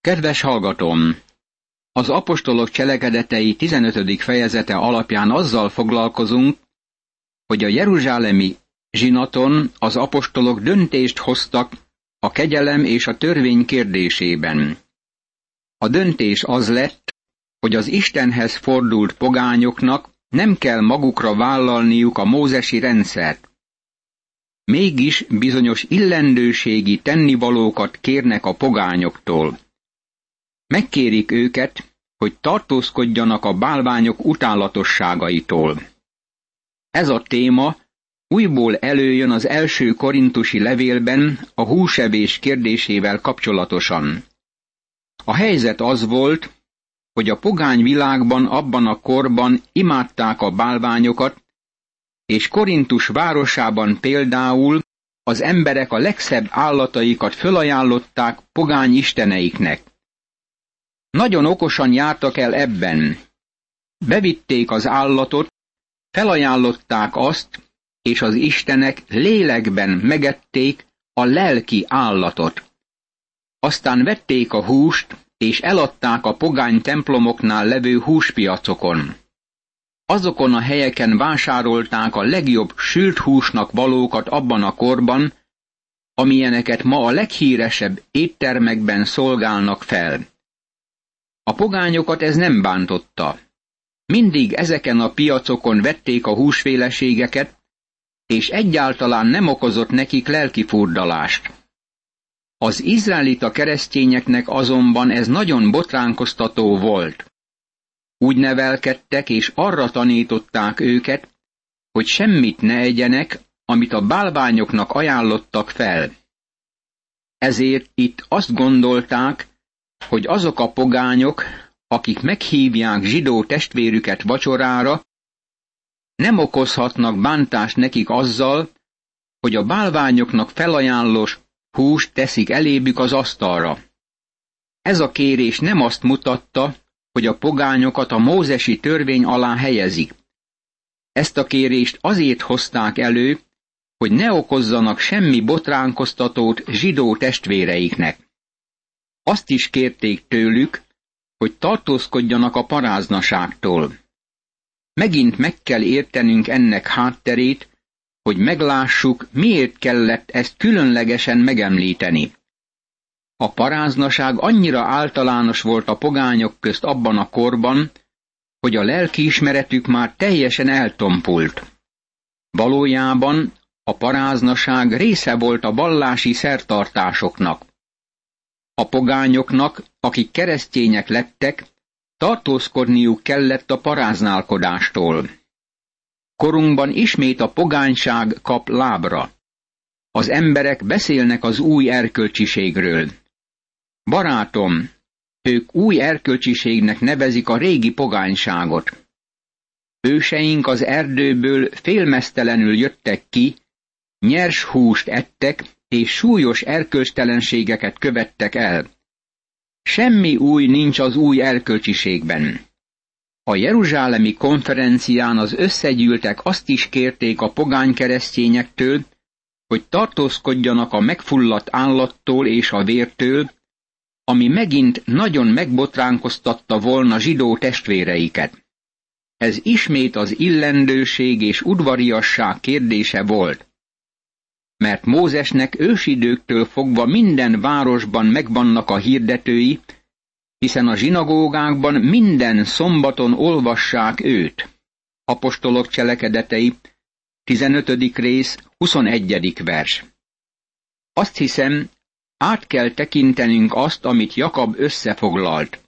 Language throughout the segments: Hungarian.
Kedves hallgatom! Az apostolok cselekedetei 15. fejezete alapján azzal foglalkozunk, hogy a jeruzsálemi zsinaton az apostolok döntést hoztak a kegyelem és a törvény kérdésében. A döntés az lett, hogy az Istenhez fordult pogányoknak nem kell magukra vállalniuk a mózesi rendszert. Mégis bizonyos illendőségi tennivalókat kérnek a pogányoktól. Megkérik őket, hogy tartózkodjanak a bálványok utálatosságaitól. Ez a téma újból előjön az első korintusi levélben a húsevés kérdésével kapcsolatosan. A helyzet az volt, hogy a pogány világban abban a korban imádták a bálványokat, és Korintus városában például az emberek a legszebb állataikat fölajánlották pogány isteneiknek. Nagyon okosan jártak el ebben. Bevitték az állatot, felajánlották azt, és az istenek lélekben megették a lelki állatot. Aztán vették a húst, és eladták a pogány templomoknál levő húspiacokon. Azokon a helyeken vásárolták a legjobb sült húsnak valókat abban a korban, amilyeneket ma a leghíresebb éttermekben szolgálnak fel. A pogányokat ez nem bántotta. Mindig ezeken a piacokon vették a húsféleségeket, és egyáltalán nem okozott nekik lelki furdalást. Az izraelita keresztényeknek azonban ez nagyon botránkoztató volt. Úgy nevelkedtek és arra tanították őket, hogy semmit ne egyenek, amit a bálványoknak ajánlottak fel. Ezért itt azt gondolták, hogy azok a pogányok, akik meghívják zsidó testvérüket vacsorára, nem okozhatnak bántást nekik azzal, hogy a bálványoknak felajánlós húst teszik elébük az asztalra. Ez a kérés nem azt mutatta, hogy a pogányokat a mózesi törvény alá helyezik. Ezt a kérést azért hozták elő, hogy ne okozzanak semmi botránkoztatót zsidó testvéreiknek. Azt is kérték tőlük, hogy tartózkodjanak a paráznaságtól. Megint meg kell értenünk ennek hátterét, hogy meglássuk, miért kellett ezt különlegesen megemlíteni. A paráznaság annyira általános volt a pogányok közt abban a korban, hogy a lelkiismeretük már teljesen eltompult. Valójában a paráznaság része volt a vallási szertartásoknak. A pogányoknak, akik keresztények lettek, tartózkodniuk kellett a paráználkodástól. Korunkban ismét a pogányság kap lábra. Az emberek beszélnek az új erkölcsiségről. Barátom, ők új erkölcsiségnek nevezik a régi pogányságot. Őseink az erdőből félmeztelenül jöttek ki, nyers húst ettek, és súlyos erkölcstelenségeket követtek el. Semmi új nincs az új erkölcsiségben. A Jeruzsálemi konferencián az összegyűltek azt is kérték a pogány keresztényektől, hogy tartózkodjanak a megfulladt állattól és a vértől, ami megint nagyon megbotránkoztatta volna zsidó testvéreiket. Ez ismét az illendőség és udvariasság kérdése volt. Mert Mózesnek ősidőktől fogva minden városban megvannak a hirdetői, hiszen a zsinagógákban minden szombaton olvassák őt. Apostolok cselekedetei, 15. rész, 21. vers. Azt hiszem, át kell tekintenünk azt, amit Jakab összefoglalt.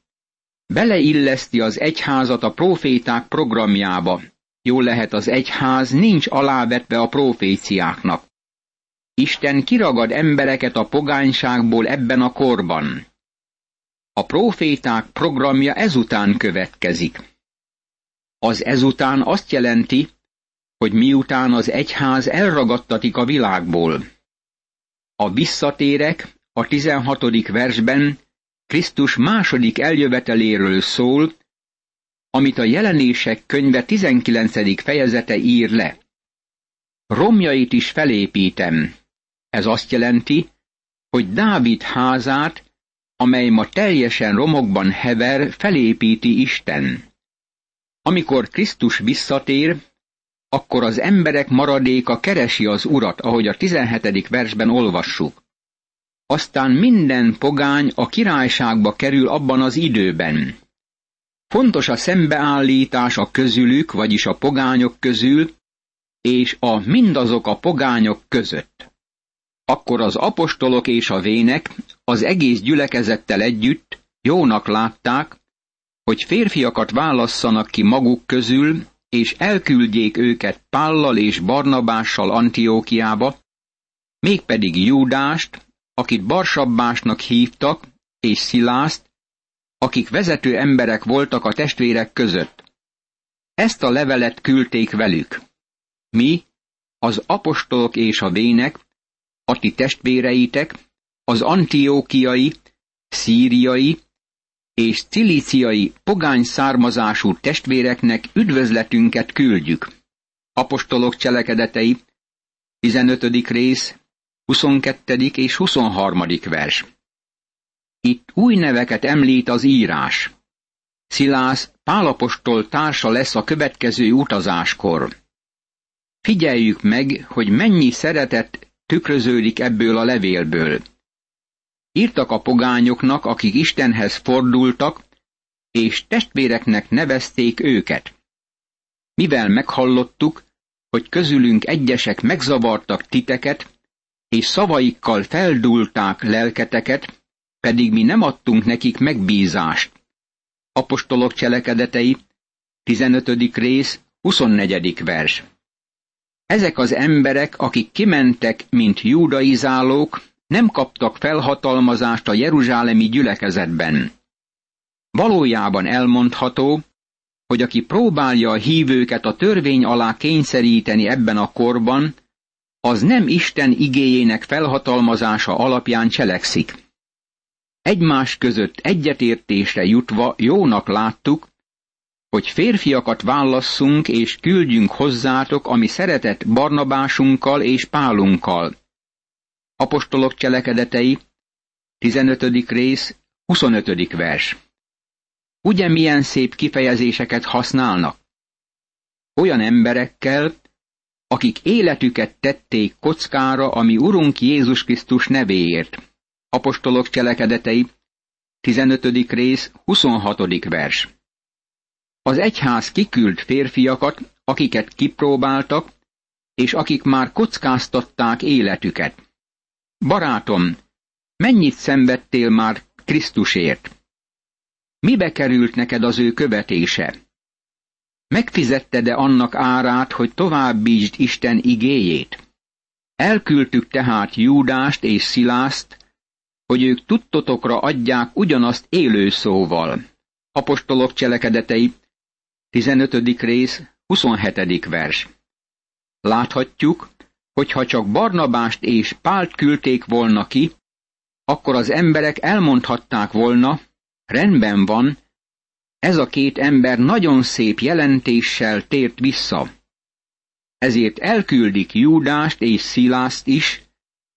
Beleilleszti az egyházat a proféták programjába. Jól lehet az egyház nincs alávetve a proféciáknak. Isten kiragad embereket a pogányságból ebben a korban. A proféták programja ezután következik. Az ezután azt jelenti, hogy miután az egyház elragadtatik a világból. A visszatérek a 16. versben Krisztus második eljöveteléről szól, amit a jelenések könyve 19. fejezete ír le. Romjait is felépítem. Ez azt jelenti, hogy Dávid házát amely ma teljesen romokban hever, felépíti Isten. Amikor Krisztus visszatér, akkor az emberek maradéka keresi az urat, ahogy a 17. versben olvassuk. Aztán minden pogány a királyságba kerül abban az időben. Fontos a szembeállítás a közülük, vagyis a pogányok közül, és a mindazok a pogányok között. Akkor az apostolok és a vének az egész gyülekezettel együtt jónak látták, hogy férfiakat válasszanak ki maguk közül, és elküldjék őket Pállal és Barnabással Antiókiába, mégpedig Júdást, akit Barsabbásnak hívtak, és Szilászt, akik vezető emberek voltak a testvérek között. Ezt a levelet küldték velük. Mi, az apostolok és a vének, a ti testvéreitek, az antiókiai, szíriai és cilíciai pogány származású testvéreknek üdvözletünket küldjük. Apostolok cselekedetei, 15. rész, 22. és 23. vers. Itt új neveket említ az írás. Szilász Pálapostól társa lesz a következő utazáskor. Figyeljük meg, hogy mennyi szeretet tükröződik ebből a levélből. Írtak a pogányoknak, akik Istenhez fordultak, és testvéreknek nevezték őket. Mivel meghallottuk, hogy közülünk egyesek megzavartak titeket, és szavaikkal feldulták lelketeket, pedig mi nem adtunk nekik megbízást. Apostolok cselekedetei, 15. rész, 24. vers. Ezek az emberek, akik kimentek, mint judaizálók, nem kaptak felhatalmazást a jeruzsálemi gyülekezetben. Valójában elmondható, hogy aki próbálja a hívőket a törvény alá kényszeríteni ebben a korban, az nem Isten igéjének felhatalmazása alapján cselekszik. Egymás között egyetértésre jutva jónak láttuk, hogy férfiakat válasszunk és küldjünk hozzátok, ami szeretett Barnabásunkkal és Pálunkkal. Apostolok cselekedetei, 15. rész, 25. vers. Ugye milyen szép kifejezéseket használnak? Olyan emberekkel, akik életüket tették kockára, ami Urunk Jézus Krisztus nevéért. Apostolok cselekedetei, 15. rész, 26. vers. Az egyház kiküld férfiakat, akiket kipróbáltak, és akik már kockáztatták életüket. Barátom, mennyit szenvedtél már Krisztusért? Mibe került neked az ő követése? Megfizetted-e annak árát, hogy továbbítsd Isten igéjét? Elküldtük tehát Júdást és Szilászt, hogy ők tudtotokra adják ugyanazt élő szóval. Apostolok cselekedetei, 15. rész, 27. vers. Láthatjuk, hogy ha csak Barnabást és Pált küldték volna ki, akkor az emberek elmondhatták volna, rendben van, ez a két ember nagyon szép jelentéssel tért vissza. Ezért elküldik Júdást és Szilászt is,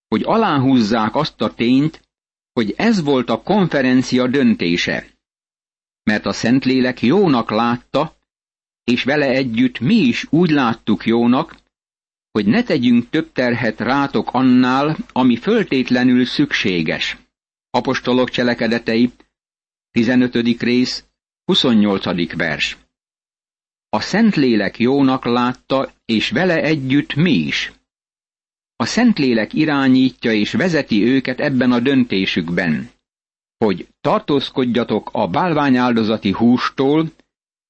hogy aláhúzzák azt a tényt, hogy ez volt a konferencia döntése. Mert a Szentlélek jónak látta, és vele együtt mi is úgy láttuk jónak, hogy ne tegyünk több terhet rátok annál, ami föltétlenül szükséges. Apostolok cselekedetei, 15. rész, 28. vers. A Szentlélek jónak látta, és vele együtt mi is. A Szentlélek irányítja és vezeti őket ebben a döntésükben, hogy tartózkodjatok a bálványáldozati hústól,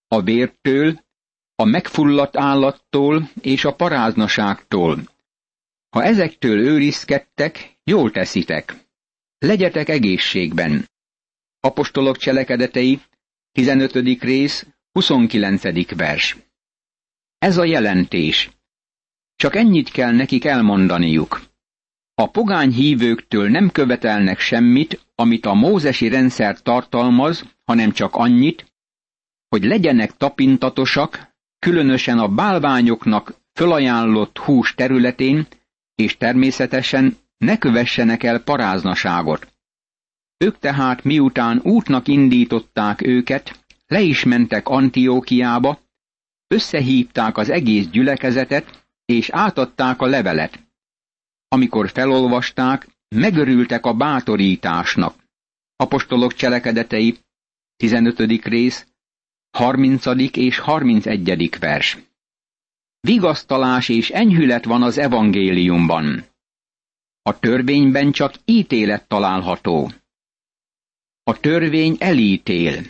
a vértől, a megfulladt állattól és a paráznaságtól. Ha ezektől őrizkedtek, jól teszitek. Legyetek egészségben. Apostolok cselekedetei, 15. rész, 29. vers. Ez a jelentés. Csak ennyit kell nekik elmondaniuk. A pogány hívőktől nem követelnek semmit, amit a mózesi rendszer tartalmaz, hanem csak annyit, hogy legyenek tapintatosak, különösen a bálványoknak fölajánlott hús területén, és természetesen ne kövessenek el paráznaságot. Ők tehát miután útnak indították őket, le is mentek Antiókiába, összehívták az egész gyülekezetet, és átadták a levelet. Amikor felolvasták, megörültek a bátorításnak. Apostolok cselekedetei, 15. rész, 30. és 31. vers. Vigasztalás és enyhület van az evangéliumban. A törvényben csak ítélet található. A törvény elítél.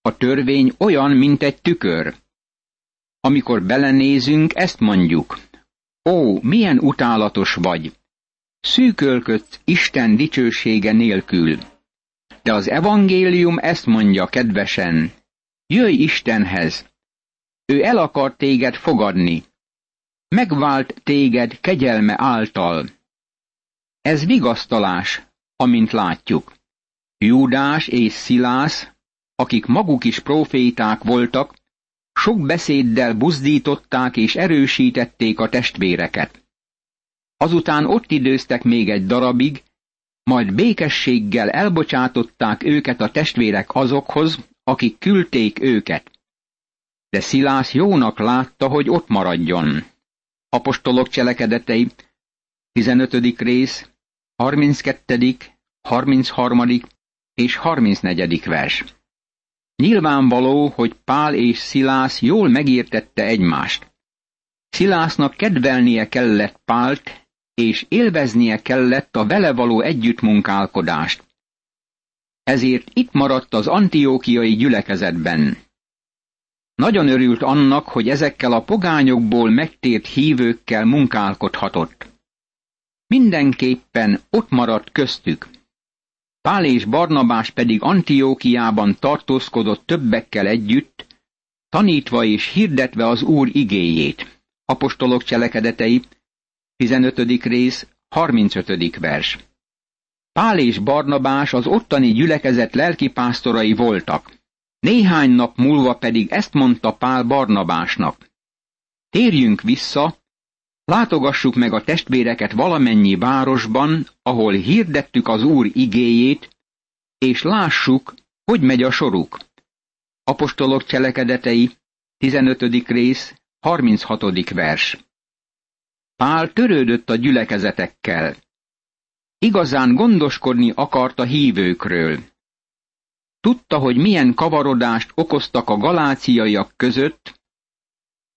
A törvény olyan, mint egy tükör. Amikor belenézünk, ezt mondjuk. Ó, milyen utálatos vagy! Szűkölködsz Isten dicsősége nélkül. De az evangélium ezt mondja kedvesen. Jöjj Istenhez! Ő el akar téged fogadni. Megvált téged kegyelme által. Ez vigasztalás, amint látjuk. Júdás és Szilász, akik maguk is proféták voltak, sok beszéddel buzdították és erősítették a testvéreket. Azután ott időztek még egy darabig, majd békességgel elbocsátották őket a testvérek azokhoz, akik küldték őket. De Szilász jónak látta, hogy ott maradjon. Apostolok cselekedetei, 15. rész, 32., 33. és 34. vers. Nyilvánvaló, hogy Pál és Szilász jól megértette egymást. Szilásznak kedvelnie kellett Pált, és élveznie kellett a vele való együttmunkálkodást. Ezért itt maradt az antiókiai gyülekezetben. Nagyon örült annak, hogy ezekkel a pogányokból megtért hívőkkel munkálkodhatott. Mindenképpen ott maradt köztük. Pál és Barnabás pedig Antiókiában tartózkodott többekkel együtt, tanítva és hirdetve az Úr igéjét. Apostolok cselekedetei, 15. rész, 35. vers. Pál és Barnabás az ottani gyülekezet lelkipásztorai voltak. Néhány nap múlva pedig ezt mondta Pál Barnabásnak. Térjünk vissza, Látogassuk meg a testvéreket valamennyi városban, ahol hirdettük az Úr igéjét, és lássuk, hogy megy a soruk. Apostolok cselekedetei, 15. rész, 36. vers. Pál törődött a gyülekezetekkel. Igazán gondoskodni akart a hívőkről. Tudta, hogy milyen kavarodást okoztak a galáciaiak között,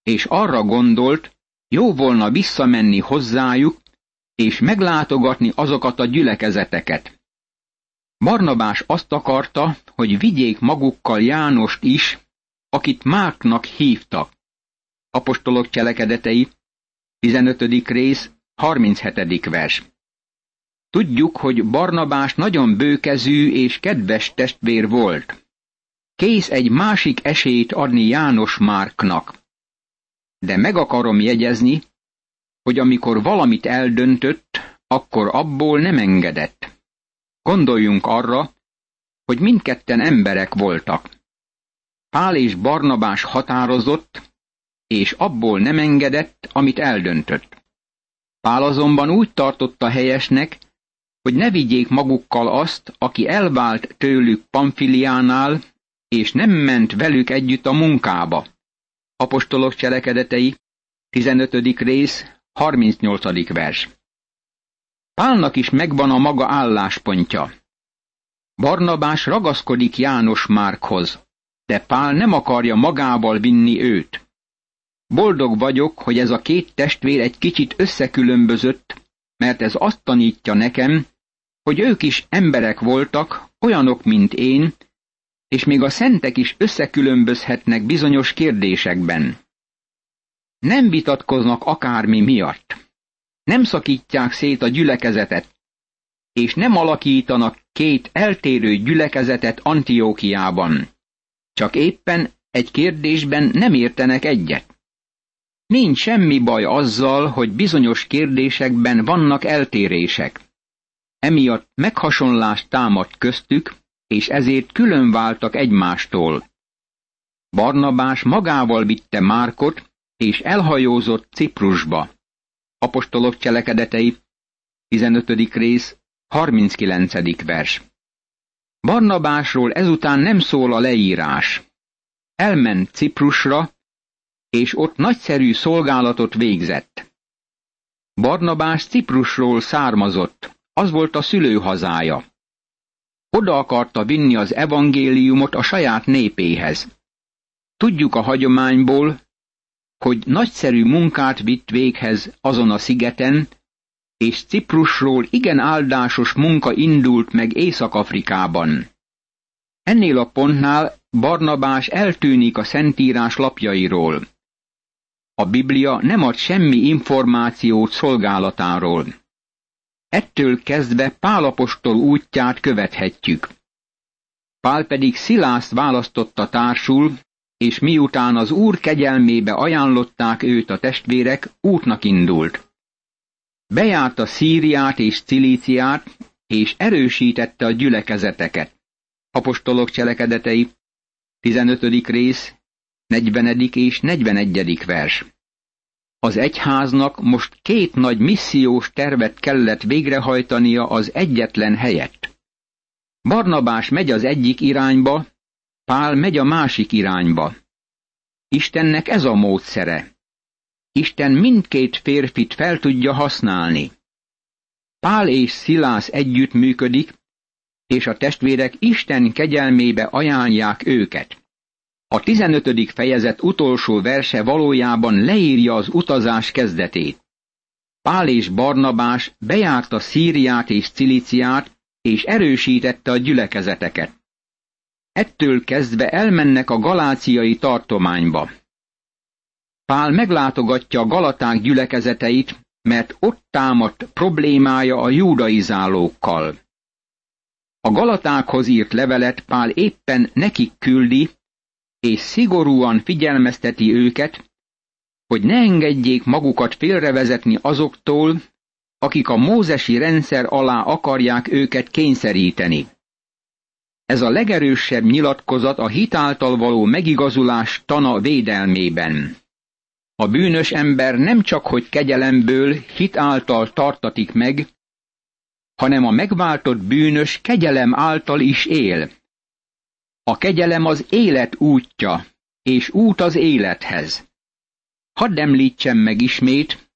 és arra gondolt, jó volna visszamenni hozzájuk, és meglátogatni azokat a gyülekezeteket. Barnabás azt akarta, hogy vigyék magukkal Jánost is, akit Márknak hívtak. Apostolok cselekedetei, 15. rész, 37. vers. Tudjuk, hogy Barnabás nagyon bőkezű és kedves testvér volt. Kész egy másik esélyt adni János Márknak de meg akarom jegyezni, hogy amikor valamit eldöntött, akkor abból nem engedett. Gondoljunk arra, hogy mindketten emberek voltak. Pál és Barnabás határozott, és abból nem engedett, amit eldöntött. Pál azonban úgy tartotta helyesnek, hogy ne vigyék magukkal azt, aki elvált tőlük Pamfiliánál, és nem ment velük együtt a munkába. Apostolok cselekedetei, 15. rész, 38. vers. Pálnak is megvan a maga álláspontja. Barnabás ragaszkodik János Márkhoz, de Pál nem akarja magával vinni őt. Boldog vagyok, hogy ez a két testvér egy kicsit összekülönbözött, mert ez azt tanítja nekem, hogy ők is emberek voltak, olyanok, mint én, és még a szentek is összekülönbözhetnek bizonyos kérdésekben. Nem vitatkoznak akármi miatt. Nem szakítják szét a gyülekezetet, és nem alakítanak két eltérő gyülekezetet Antiókiában. Csak éppen egy kérdésben nem értenek egyet. Nincs semmi baj azzal, hogy bizonyos kérdésekben vannak eltérések. Emiatt meghasonlást támad köztük, és ezért külön váltak egymástól. Barnabás magával vitte Márkot, és elhajózott Ciprusba. Apostolok cselekedetei, 15. rész, 39. vers. Barnabásról ezután nem szól a leírás. Elment Ciprusra, és ott nagyszerű szolgálatot végzett. Barnabás Ciprusról származott, az volt a szülőhazája. Oda akarta vinni az evangéliumot a saját népéhez. Tudjuk a hagyományból, hogy nagyszerű munkát vitt véghez azon a szigeten, és Ciprusról igen áldásos munka indult meg Észak-Afrikában. Ennél a pontnál Barnabás eltűnik a Szentírás lapjairól. A Biblia nem ad semmi információt szolgálatáról. Ettől kezdve Pálapostól útját követhetjük. Pál pedig Szilászt választotta társul, és miután az Úr kegyelmébe ajánlották őt a testvérek, útnak indult. Bejárta Szíriát és Cilíciát, és erősítette a gyülekezeteket. Apostolok cselekedetei, 15. rész, 40. és 41. vers. Az egyháznak most két nagy missziós tervet kellett végrehajtania az egyetlen helyett. Barnabás megy az egyik irányba, Pál megy a másik irányba. Istennek ez a módszere. Isten mindkét férfit fel tudja használni. Pál és Szilász együtt működik, és a testvérek Isten kegyelmébe ajánlják őket. A 15. fejezet utolsó verse valójában leírja az utazás kezdetét. Pál és Barnabás bejárta Szíriát és Ciliciát, és erősítette a gyülekezeteket. Ettől kezdve elmennek a galáciai tartományba. Pál meglátogatja a galaták gyülekezeteit, mert ott támadt problémája a júdaizálókkal. A galatákhoz írt levelet Pál éppen nekik küldi, és szigorúan figyelmezteti őket, hogy ne engedjék magukat félrevezetni azoktól, akik a mózesi rendszer alá akarják őket kényszeríteni. Ez a legerősebb nyilatkozat a hitáltal való megigazulás tana védelmében. A bűnös ember nem csak hogy kegyelemből, hit által tartatik meg, hanem a megváltott bűnös kegyelem által is él. A kegyelem az élet útja, és út az élethez. Hadd említsem meg ismét,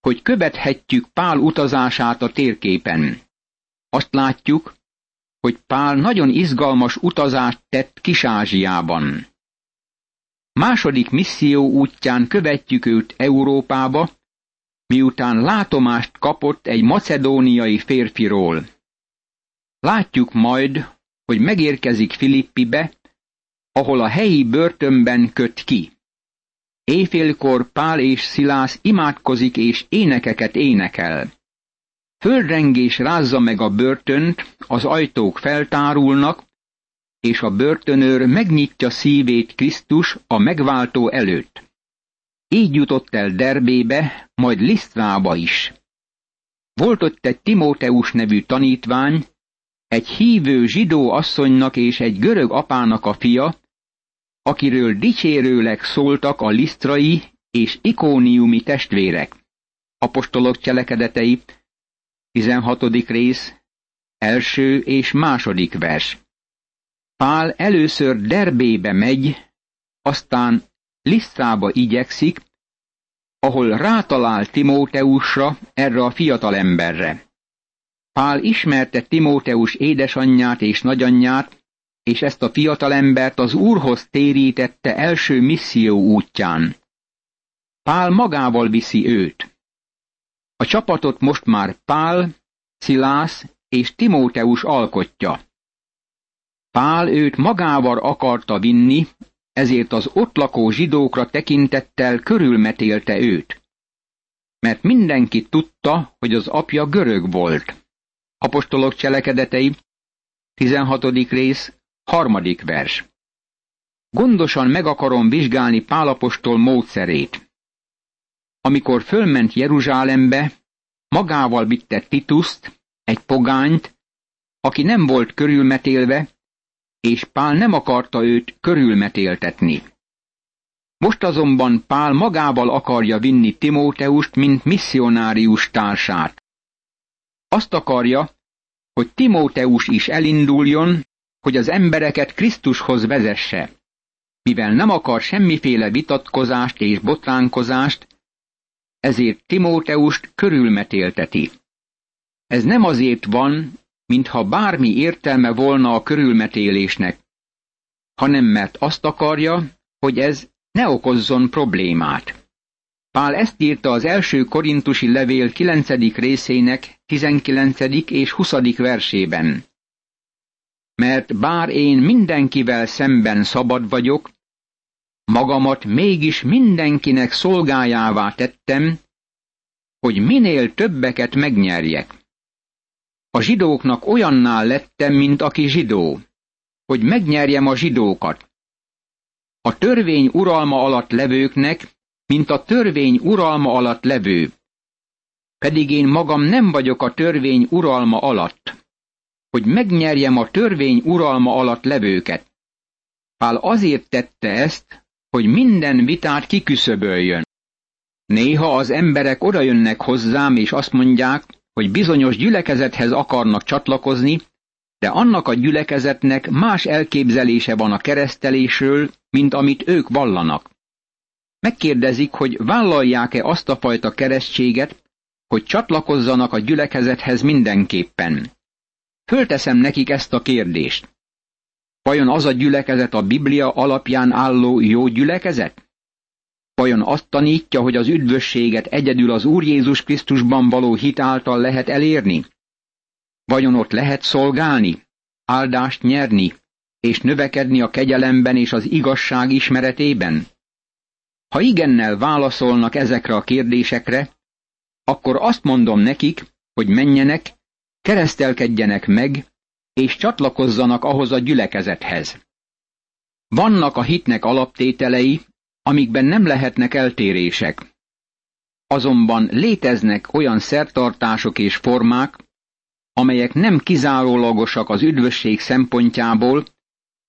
hogy követhetjük Pál utazását a térképen. Azt látjuk, hogy Pál nagyon izgalmas utazást tett Kis-Ázsiában. Második misszió útján követjük őt Európába, miután látomást kapott egy macedóniai férfiról. Látjuk majd, hogy megérkezik Filippibe, ahol a helyi börtönben köt ki. Éjfélkor Pál és Szilász imádkozik és énekeket énekel. Földrengés rázza meg a börtönt, az ajtók feltárulnak, és a börtönőr megnyitja szívét Krisztus a megváltó előtt. Így jutott el Derbébe, majd Lisztrába is. Volt ott egy Timóteus nevű tanítvány, egy hívő zsidó asszonynak és egy görög apának a fia, akiről dicsérőleg szóltak a lisztrai és ikóniumi testvérek. Apostolok cselekedetei, 16. rész, első és második vers. Pál először Derbébe megy, aztán Lisztrába igyekszik, ahol rátalál Timóteusra, erre a fiatal emberre. Pál ismerte Timóteus édesanyját és nagyanyját, és ezt a fiatalembert az Úrhoz térítette első misszió útján. Pál magával viszi őt. A csapatot most már Pál, Szilász és Timóteus alkotja. Pál őt magával akarta vinni, ezért az ott lakó zsidókra tekintettel körülmetélte őt. Mert mindenki tudta, hogy az apja görög volt. Apostolok cselekedetei, 16. rész, harmadik vers. Gondosan meg akarom vizsgálni Pálapostól módszerét. Amikor fölment Jeruzsálembe, magával vitte Tituszt, egy pogányt, aki nem volt körülmetélve, és Pál nem akarta őt körülmetéltetni. Most azonban Pál magával akarja vinni Timóteust, mint misszionárius társát. Azt akarja, hogy Timóteus is elinduljon, hogy az embereket Krisztushoz vezesse. Mivel nem akar semmiféle vitatkozást és botránkozást, ezért Timóteust körülmetélteti. Ez nem azért van, mintha bármi értelme volna a körülmetélésnek, hanem mert azt akarja, hogy ez ne okozzon problémát. Pál ezt írta az első korintusi levél 9. részének 19. és 20. versében. Mert bár én mindenkivel szemben szabad vagyok, magamat mégis mindenkinek szolgájává tettem, hogy minél többeket megnyerjek. A zsidóknak olyanná lettem, mint aki zsidó, hogy megnyerjem a zsidókat. A törvény uralma alatt levőknek, mint a törvény uralma alatt levő. Pedig én magam nem vagyok a törvény uralma alatt, hogy megnyerjem a törvény uralma alatt levőket. Pál azért tette ezt, hogy minden vitát kiküszöböljön. Néha az emberek odajönnek hozzám, és azt mondják, hogy bizonyos gyülekezethez akarnak csatlakozni, de annak a gyülekezetnek más elképzelése van a keresztelésről, mint amit ők vallanak. Megkérdezik, hogy vállalják-e azt a fajta keresztséget, hogy csatlakozzanak a gyülekezethez mindenképpen. Fölteszem nekik ezt a kérdést. Vajon az a gyülekezet a Biblia alapján álló jó gyülekezet? Vajon azt tanítja, hogy az üdvösséget egyedül az Úr Jézus Krisztusban való hit által lehet elérni? Vajon ott lehet szolgálni, áldást nyerni, és növekedni a kegyelemben és az igazság ismeretében? Ha igennel válaszolnak ezekre a kérdésekre, akkor azt mondom nekik, hogy menjenek, keresztelkedjenek meg, és csatlakozzanak ahhoz a gyülekezethez. Vannak a hitnek alaptételei, amikben nem lehetnek eltérések. Azonban léteznek olyan szertartások és formák, amelyek nem kizárólagosak az üdvösség szempontjából,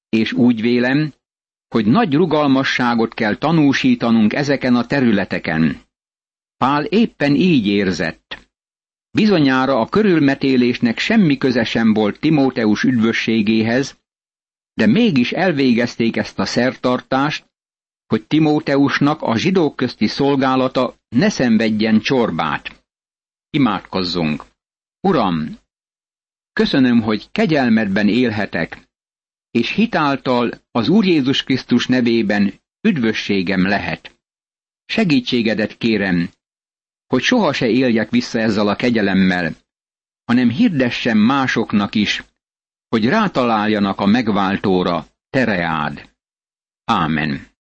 és úgy vélem, hogy nagy rugalmasságot kell tanúsítanunk ezeken a területeken. Pál éppen így érzett. Bizonyára a körülmetélésnek semmi köze sem volt Timóteus üdvösségéhez, de mégis elvégezték ezt a szertartást, hogy Timóteusnak a zsidók közti szolgálata ne szenvedjen csorbát. Imádkozzunk! Uram, köszönöm, hogy kegyelmedben élhetek, és hitáltal az Úr Jézus Krisztus nevében üdvösségem lehet. Segítségedet kérem, hogy soha se éljek vissza ezzel a kegyelemmel, hanem hirdessem másoknak is, hogy rátaláljanak a megváltóra, tereád. Ámen.